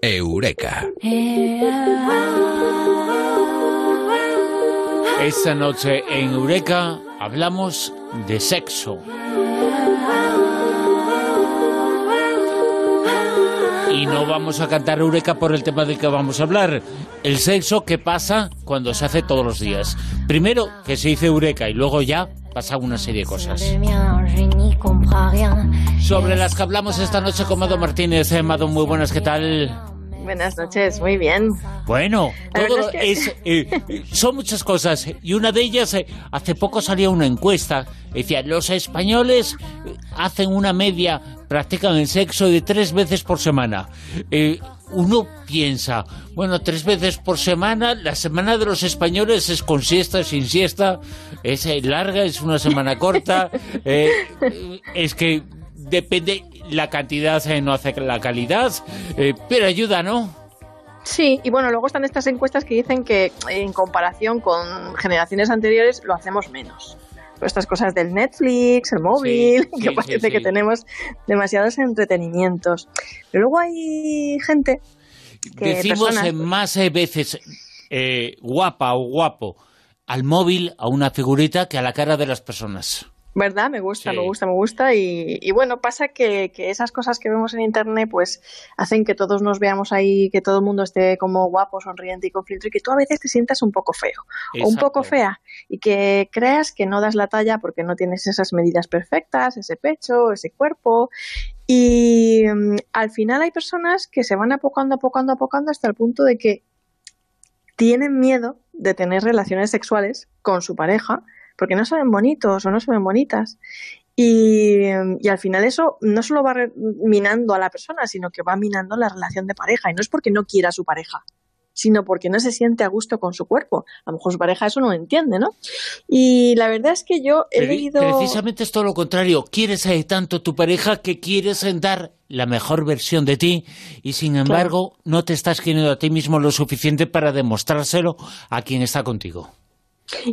Eureka. Esta noche en Eureka hablamos de sexo. Y no vamos a cantar Eureka por el tema del que vamos a hablar. El sexo que pasa cuando se hace todos los días. Primero que se dice Eureka y luego ya pasa una serie de cosas. Sobre las que hablamos esta noche con Mado Martínez. Eh, Mado, muy buenas, ¿qué tal? Buenas noches, muy bien. Bueno, todo es, eh, son muchas cosas y una de ellas, eh, hace poco salió una encuesta, decía, los españoles hacen una media, practican el sexo de tres veces por semana. Eh, uno piensa, bueno, tres veces por semana, la semana de los españoles es con siesta, sin siesta, es larga, es una semana corta, es que depende, la cantidad eh, no hace la calidad, eh, pero ayuda, ¿no? Sí, y bueno, luego están estas encuestas que dicen que en comparación con generaciones anteriores lo hacemos menos. Estas cosas del Netflix, el móvil, que parece que tenemos demasiados entretenimientos. Pero luego hay gente que... Decimos más eh, veces guapa o guapo al móvil, a una figurita, que a la cara de las personas. ¿Verdad? Me gusta, me gusta, me gusta. Y, bueno, pasa que, esas cosas que vemos en Internet pues hacen que todos nos veamos ahí, que todo el mundo esté como guapo, sonriente y con filtro y que tú a veces te sientas un poco feo o un poco fea y que creas que no das la talla porque no tienes esas medidas perfectas, ese pecho, ese cuerpo. Y mm, al final hay personas que se van apocando, apocando, apocando hasta el punto de que tienen miedo de tener relaciones sexuales con su pareja porque no se ven bonitos o no se ven bonitas. Y, al final eso no solo va minando a la persona, sino que va minando la relación de pareja. Y no es porque no quiera a su pareja, sino porque no se siente a gusto con su cuerpo. A lo mejor su pareja eso no lo entiende, ¿no? Y la verdad es que yo he leído... Precisamente es todo lo contrario. Quieres a tanto tu pareja que quieres dar la mejor versión de ti y sin embargo no te estás queriendo a ti mismo lo suficiente para demostrárselo a quien está contigo.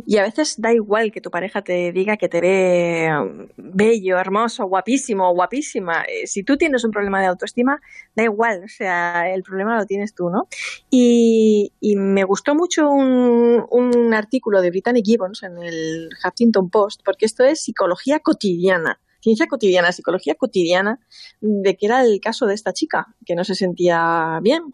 Y a veces da igual que tu pareja te diga que te ve um, bello, hermoso, guapísimo, guapísima. Eh, si tú tienes un problema de autoestima, da igual, o sea, el problema lo tienes tú, ¿no? Y, me gustó mucho un, artículo de Brittany Gibbons en el Huffington Post, porque esto es psicología cotidiana ciencia cotidiana, psicología cotidiana, de que era el caso de esta chica, que no se sentía bien.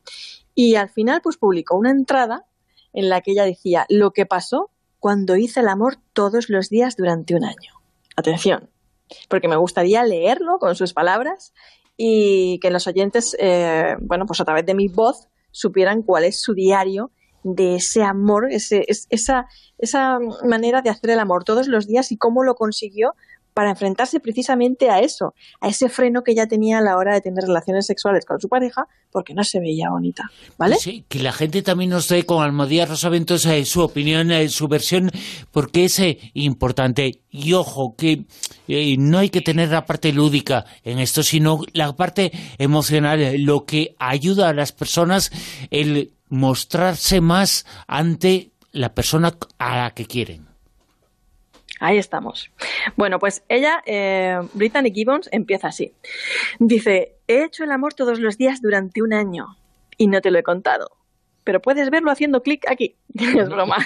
Y al final, pues publicó una entrada en la que ella decía, lo que pasó cuando hice el amor todos los días durante un año. Atención, porque me gustaría leerlo con sus palabras y que los oyentes, eh, bueno, pues a través de mi voz supieran cuál es su diario de ese amor, ese, esa, esa manera de hacer el amor todos los días y cómo lo consiguió para enfrentarse precisamente a eso, a ese freno que ya tenía a la hora de tener relaciones sexuales con su pareja, porque no se veía bonita, ¿vale? Sí, que la gente también nos dé con Almodía Rosaventos eh, su opinión, eh, su versión, porque es eh, importante. Y ojo, que no hay que tener la parte lúdica en esto, sino la parte emocional, lo que ayuda a las personas el mostrarse más ante la persona a la que quieren. Ahí estamos. Bueno, pues ella, eh, Brittany Gibbons, empieza así. Dice, he hecho el amor todos los días durante un año y no te lo he contado. Pero puedes verlo haciendo clic aquí. es broma.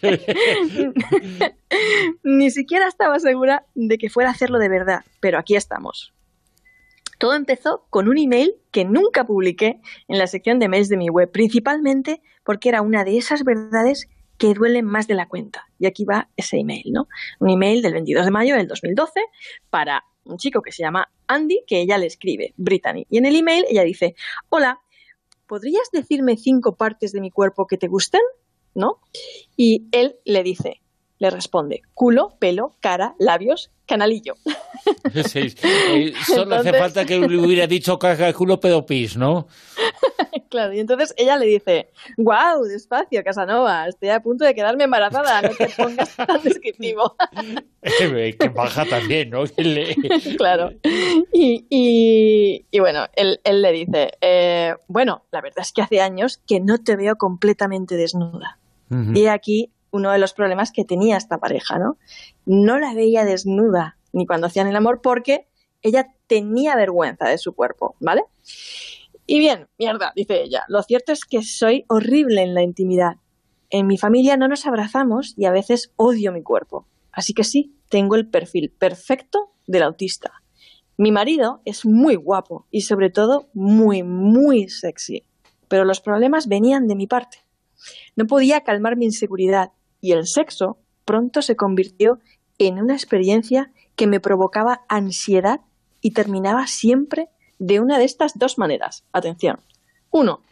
Ni siquiera estaba segura de que fuera a hacerlo de verdad, pero aquí estamos. Todo empezó con un email que nunca publiqué en la sección de mails de mi web, principalmente porque era una de esas verdades que duelen más de la cuenta. Y aquí va ese email, ¿no? Un email del 22 de mayo del 2012 para un chico que se llama Andy, que ella le escribe, Brittany. Y en el email ella dice, hola, ¿podrías decirme cinco partes de mi cuerpo que te gusten? ¿No? Y él le dice, le responde, culo, pelo, cara, labios, canalillo. Sí, eh, solo hace falta que hubiera dicho caja, culo, pedo, pis, ¿no? claro, y entonces ella le dice, wow, despacio, Casanova, estoy a punto de quedarme embarazada, no te pongas tan descriptivo. que baja también, ¿no? claro. Y, y, bueno, él, él, le dice, eh, bueno, la verdad es que hace años que no te veo completamente desnuda. Y aquí uno de los problemas que tenía esta pareja, ¿no? No la veía desnuda ni cuando hacían el amor porque ella tenía vergüenza de su cuerpo, ¿vale? Y bien, mierda, dice ella, lo cierto es que soy horrible en la intimidad. En mi familia no nos abrazamos y a veces odio mi cuerpo. Así que sí, tengo el perfil perfecto del autista. Mi marido es muy guapo y sobre todo muy, muy sexy. Pero los problemas venían de mi parte. No podía calmar mi inseguridad y el sexo pronto se convirtió en una experiencia que me provocaba ansiedad y terminaba siempre de una de estas dos maneras. Atención. Uno,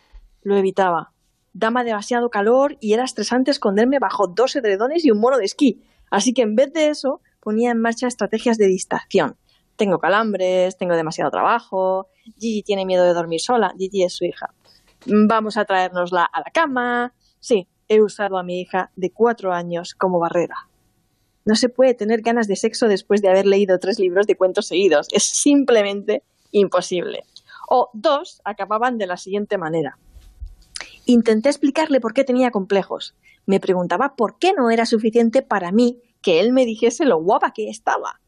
lo evitaba. Daba demasiado calor y era estresante esconderme bajo dos edredones y un mono de esquí. Así que en vez de eso, ponía en marcha estrategias de distracción. Tengo calambres, tengo demasiado trabajo, Gigi tiene miedo de dormir sola, Gigi es su hija. Vamos a traérnosla a la cama. Sí, he usado a mi hija de cuatro años como barrera. No se puede tener ganas de sexo después de haber leído tres libros de cuentos seguidos. Es simplemente imposible. O dos acababan de la siguiente manera. Intenté explicarle por qué tenía complejos. Me preguntaba por qué no era suficiente para mí que él me dijese lo guapa que estaba.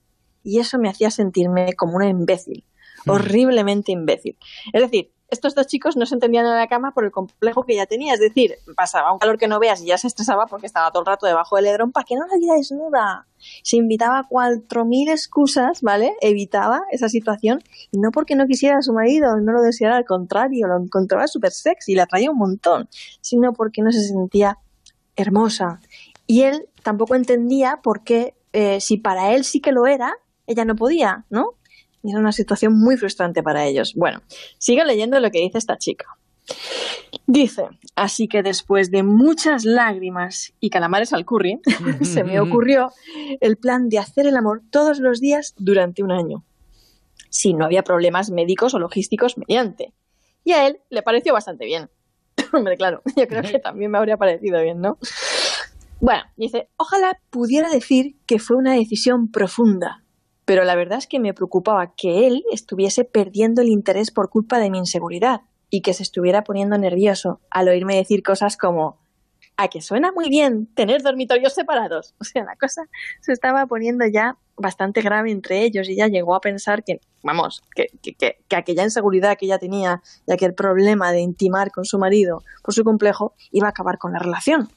Y eso me hacía sentirme como una imbécil, mm. horriblemente imbécil. Es decir, estos dos chicos no se entendían en la cama por el complejo que ella tenía. Es decir, pasaba un calor que no veas y ya se estresaba porque estaba todo el rato debajo del edrón para que no la viera desnuda. Se invitaba cuatro mil excusas, ¿vale? Evitaba esa situación y no porque no quisiera a su marido, no lo deseara, al contrario, lo encontraba súper sexy, la atraía un montón, sino porque no se sentía hermosa. Y él tampoco entendía por qué, eh, si para él sí que lo era, ella no podía, ¿no? Y era una situación muy frustrante para ellos. Bueno, sigo leyendo lo que dice esta chica. Dice, así que después de muchas lágrimas y calamares al curry, se me ocurrió el plan de hacer el amor todos los días durante un año, si no había problemas médicos o logísticos mediante. Y a él le pareció bastante bien. Hombre, claro, yo creo que también me habría parecido bien, ¿no? Bueno, dice, ojalá pudiera decir que fue una decisión profunda, pero la verdad es que me preocupaba que él estuviese perdiendo el interés por culpa de mi inseguridad y que se estuviera poniendo nervioso al oírme decir cosas como a que suena muy bien tener dormitorios separados. O sea, la cosa se estaba poniendo ya bastante grave entre ellos y ya llegó a pensar que, vamos, que, que, aquella inseguridad que ella tenía y aquel problema de intimar con su marido por su complejo iba a acabar con la relación.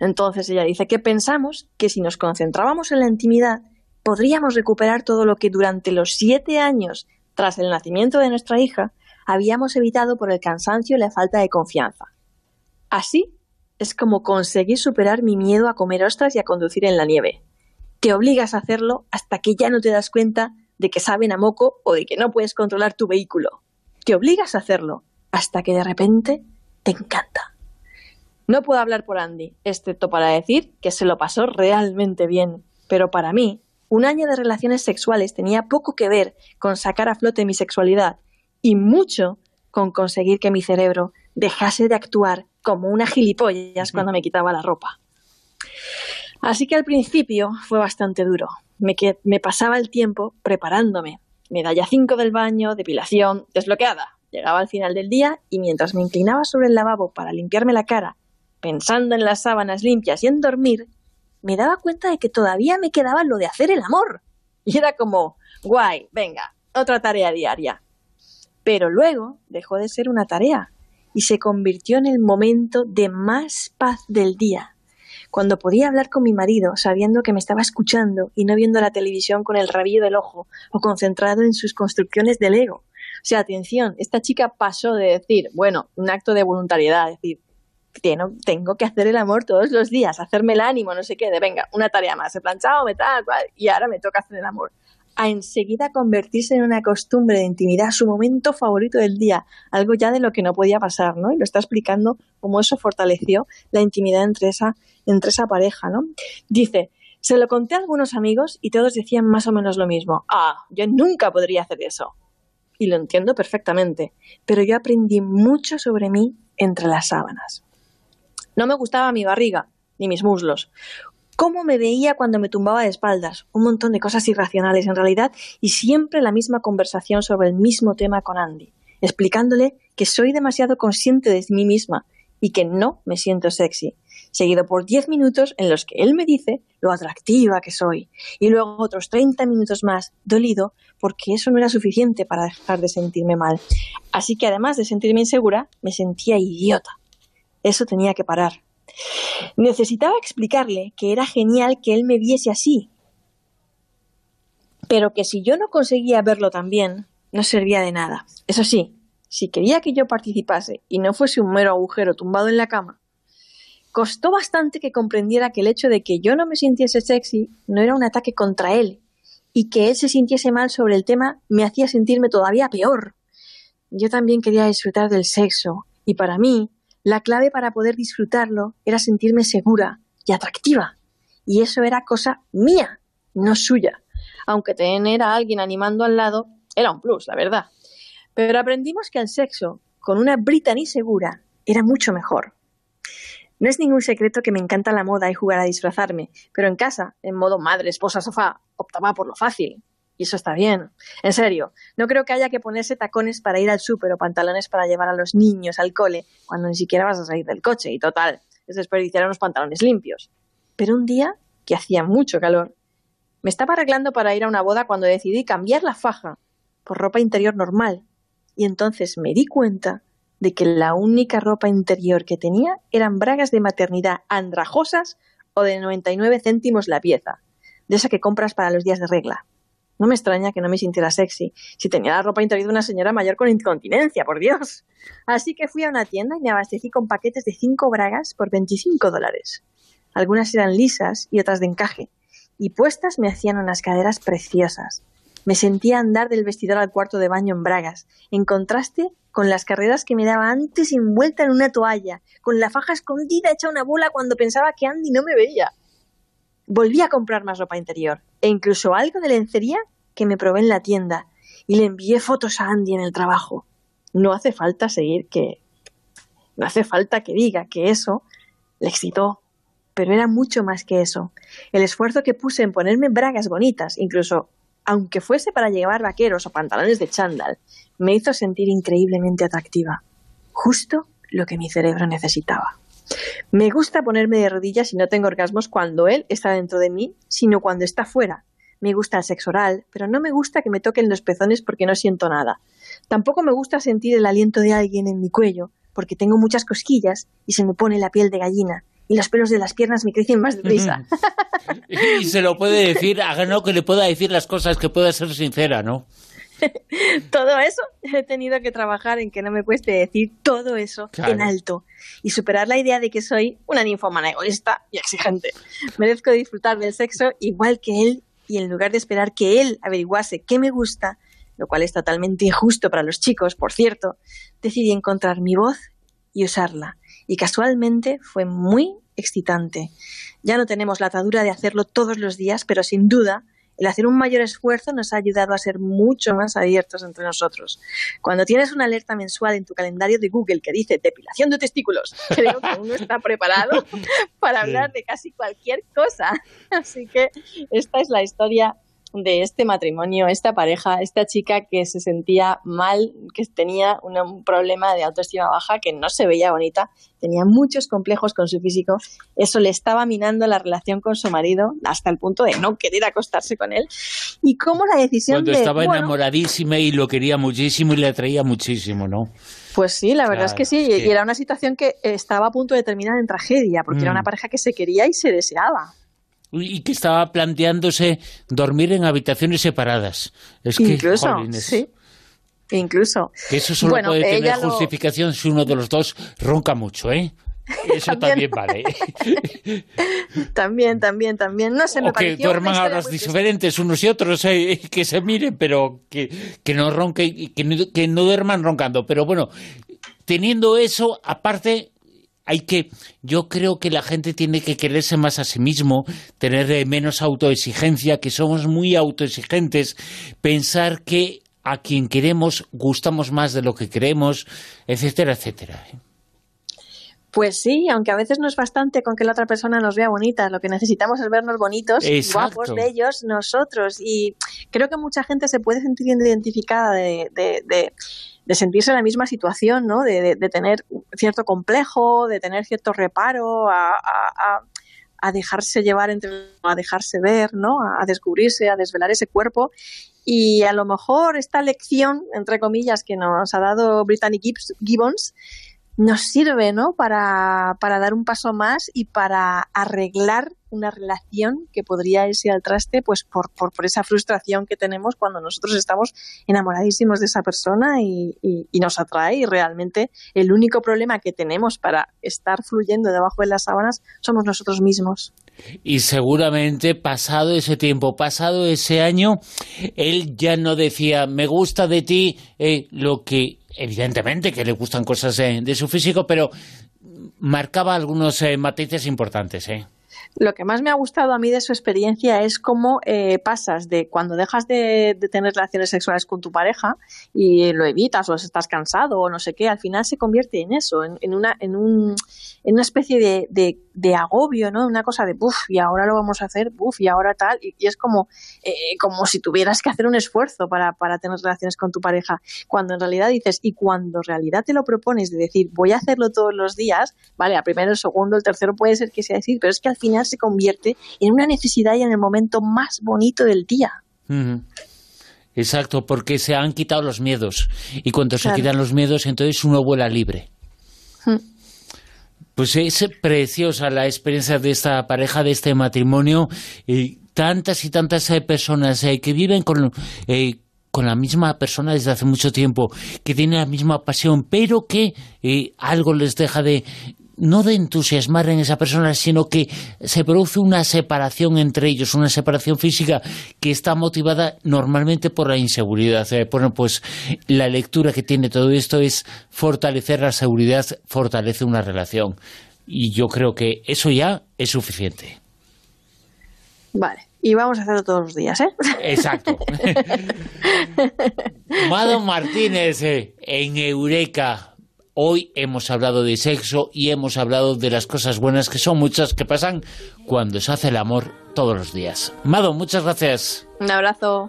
Entonces ella dice que pensamos que si nos concentrábamos en la intimidad podríamos recuperar todo lo que durante los siete años tras el nacimiento de nuestra hija habíamos evitado por el cansancio y la falta de confianza. Así es como conseguir superar mi miedo a comer ostras y a conducir en la nieve. Te obligas a hacerlo hasta que ya no te das cuenta de que saben a moco o de que no puedes controlar tu vehículo. Te obligas a hacerlo hasta que de repente te encanta. No puedo hablar por Andy, excepto para decir que se lo pasó realmente bien, pero para mí un año de relaciones sexuales tenía poco que ver con sacar a flote mi sexualidad y mucho con conseguir que mi cerebro dejase de actuar como una gilipollas cuando me quitaba la ropa. Así que al principio fue bastante duro. Me, me pasaba el tiempo preparándome. Medalla 5 del baño, depilación, desbloqueada. Llegaba al final del día y mientras me inclinaba sobre el lavabo para limpiarme la cara, pensando en las sábanas limpias y en dormir, me daba cuenta de que todavía me quedaba lo de hacer el amor. Y era como, guay, venga, otra tarea diaria. Pero luego dejó de ser una tarea y se convirtió en el momento de más paz del día, cuando podía hablar con mi marido sabiendo que me estaba escuchando y no viendo la televisión con el rabillo del ojo o concentrado en sus construcciones del ego. O sea, atención, esta chica pasó de decir, bueno, un acto de voluntariedad, decir, tengo que hacer el amor todos los días, hacerme el ánimo, no sé qué, de venga, una tarea más, he planchado, me tal, cual, y ahora me toca hacer el amor. A enseguida convertirse en una costumbre de intimidad, su momento favorito del día, algo ya de lo que no podía pasar, ¿no? Y lo está explicando cómo eso fortaleció la intimidad entre esa, entre esa pareja, ¿no? Dice, se lo conté a algunos amigos y todos decían más o menos lo mismo. Ah, yo nunca podría hacer eso. Y lo entiendo perfectamente, pero yo aprendí mucho sobre mí entre las sábanas. No me gustaba mi barriga, ni mis muslos. Cómo me veía cuando me tumbaba de espaldas. Un montón de cosas irracionales en realidad y siempre la misma conversación sobre el mismo tema con Andy, explicándole que soy demasiado consciente de mí misma y que no me siento sexy. seguido por 10 minutos en los que él me dice lo atractiva que soy, y luego otros 30 minutos más dolido porque eso no era suficiente para dejar de sentirme mal. Así que además de sentirme insegura, me sentía idiota. Eso tenía que parar. Necesitaba explicarle que era genial que él me viese así, pero que si yo no conseguía verlo también, no servía de nada. Eso sí, si quería que yo participase y no fuese un mero agujero tumbado en la cama, costó bastante que comprendiera que el hecho de que yo no me sintiese sexy no era un ataque contra él, y que él se sintiese mal sobre el tema me hacía sentirme todavía peor. Yo también quería disfrutar del sexo, y para mí, la clave para poder disfrutarlo era sentirme segura y atractiva, y eso era cosa mía, no suya, aunque tener a alguien animando al lado era un plus, la verdad. Pero aprendimos que el sexo con una Brittany segura era mucho mejor. No es ningún secreto que me encanta la moda y jugar a disfrazarme, pero en casa, en modo madre, esposa, sofá, optaba por lo fácil. Y eso está bien. En serio, no creo que haya que ponerse tacones para ir al súper o pantalones para llevar a los niños al cole cuando ni siquiera vas a salir del coche. Y total, es desperdiciar unos pantalones limpios. Pero un día, que hacía mucho calor, me estaba arreglando para ir a una boda cuando decidí cambiar la faja por ropa interior normal. Y entonces me di cuenta de que la única ropa interior que tenía eran bragas de maternidad andrajosas o de 99 céntimos la pieza, de esa que compras para los días de regla. No me extraña que no me sintiera sexy, si tenía la ropa interior de una señora mayor con incontinencia, por Dios. Así que fui a una tienda y me abastecí con paquetes de cinco bragas por 25 dólares. Algunas eran lisas y otras de encaje, y puestas me hacían unas caderas preciosas. Me sentía andar del vestidor al cuarto de baño en bragas, en contraste con las carreras que me daba antes envuelta en una toalla, con la faja escondida hecha una bola cuando pensaba que Andy no me veía. Volví a comprar más ropa interior e incluso algo de lencería que me probé en la tienda y le envié fotos a Andy en el trabajo. No hace falta seguir que... No hace falta que diga que eso le excitó, pero era mucho más que eso. El esfuerzo que puse en ponerme bragas bonitas, incluso aunque fuese para llevar vaqueros o pantalones de chándal, me hizo sentir increíblemente atractiva. Justo lo que mi cerebro necesitaba. Me gusta ponerme de rodillas y no tengo orgasmos cuando él está dentro de mí, sino cuando está fuera. Me gusta el sexo oral, pero no me gusta que me toquen los pezones porque no siento nada. Tampoco me gusta sentir el aliento de alguien en mi cuello, porque tengo muchas cosquillas y se me pone la piel de gallina y los pelos de las piernas me crecen más deprisa. y se lo puede decir, no que le pueda decir las cosas, que pueda ser sincera, ¿no? todo eso he tenido que trabajar en que no me cueste decir todo eso en alto y superar la idea de que soy una ninfomana egoísta y exigente. Merezco disfrutar del sexo igual que él y en lugar de esperar que él averiguase qué me gusta, lo cual es totalmente injusto para los chicos, por cierto, decidí encontrar mi voz y usarla y casualmente fue muy excitante. Ya no tenemos la atadura de hacerlo todos los días, pero sin duda el hacer un mayor esfuerzo nos ha ayudado a ser mucho más abiertos entre nosotros. Cuando tienes una alerta mensual en tu calendario de Google que dice depilación de testículos, creo que uno está preparado para hablar de casi cualquier cosa. Así que esta es la historia de este matrimonio, esta pareja, esta chica que se sentía mal, que tenía un problema de autoestima baja, que no se veía bonita, tenía muchos complejos con su físico, eso le estaba minando la relación con su marido hasta el punto de no querer acostarse con él. Y cómo la decisión Cuando estaba enamoradísima y lo quería muchísimo y le atraía muchísimo, ¿no? Pues sí, la verdad es que sí, y era una situación que estaba a punto de terminar en tragedia, porque era una mm. pareja que se quería y se deseaba y que estaba planteándose dormir en habitaciones separadas. Es que, Incluso, sí. Incluso. eso solo puede tener justificación si uno de los dos ronca mucho, ¿eh? Eso también, vale. también, también, también. No sé, me o que duerman a las diferentes unos y otros, eh, que se miren, pero que, que no ronquen, que que no duerman roncando. Pero bueno, teniendo eso, aparte, hay que, yo creo que la gente tiene que quererse más a sí mismo, tener menos autoexigencia, que somos muy autoexigentes, pensar que a quien queremos gustamos más de lo que queremos, etcétera, etcétera. Pues sí, aunque a veces no es bastante con que la otra persona nos vea bonitas, lo que necesitamos es vernos bonitos, guapos, bellos nosotros. Y creo que mucha gente se puede sentir identificada de, de, sentirse en la misma situación, ¿no? De, tener cierto complejo, de tener cierto reparo a, a, dejarse llevar, entre, a dejarse ver, ¿no? A, descubrirse, a desvelar ese cuerpo. Y a lo mejor esta lección, entre comillas, que nos ha dado Brittany Gibbons, nos sirve ¿no? para, para dar un paso más y para arreglar una relación que podría irse al traste pues por, por, por, esa frustración que tenemos cuando nosotros estamos enamoradísimos de esa persona y, y, nos atrae y realmente el único problema que tenemos para estar fluyendo debajo de las sábanas somos nosotros mismos. Y seguramente pasado ese tiempo, pasado ese año, él ya no decía, me gusta de ti eh, lo que evidentemente que le gustan cosas de, su físico, pero marcaba algunos eh, matices importantes, ¿eh? Lo que más me ha gustado a mí de su experiencia es cómo eh, pasas de cuando dejas de, tener relaciones sexuales con tu pareja y lo evitas o estás cansado o no sé qué, al final se convierte en eso, en, una, en, un, en una especie de, de, agobio, ¿no? Una cosa de, buf, y ahora lo vamos a hacer, buf, y ahora tal, y, es como, eh, como si tuvieras que hacer un esfuerzo para, para tener relaciones con tu pareja, cuando en realidad dices, y cuando en realidad te lo propones de decir, voy a hacerlo todos los días, vale, a primero, el segundo, el tercero puede ser que sea decir, pero es que al final se convierte en una necesidad y en el momento más bonito del día. Exacto, porque se han quitado los miedos. Y cuando se quitan los miedos, entonces uno vuela libre. Pues es preciosa la experiencia de esta pareja, de este matrimonio. y tantas y tantas eh, personas eh, que viven con, eh, con la misma persona desde hace mucho tiempo, que tienen la misma pasión, pero que algo les deja de, no de entusiasmar en esa persona, sino que se produce una separación entre ellos, una separación física que está motivada normalmente por la inseguridad. Eh, bueno, pues la lectura que tiene todo esto es fortalecer la seguridad, fortalece una relación. Y yo creo que eso ya es suficiente. Vale. Y vamos a hacerlo todos los días, ¿eh? Exacto. Mado Martínez, eh, en Eureka, Hoy hemos hablado de sexo y hemos hablado de las cosas buenas que son muchas que pasan cuando se hace el amor todos los días. Mado, muchas gracias. Un abrazo.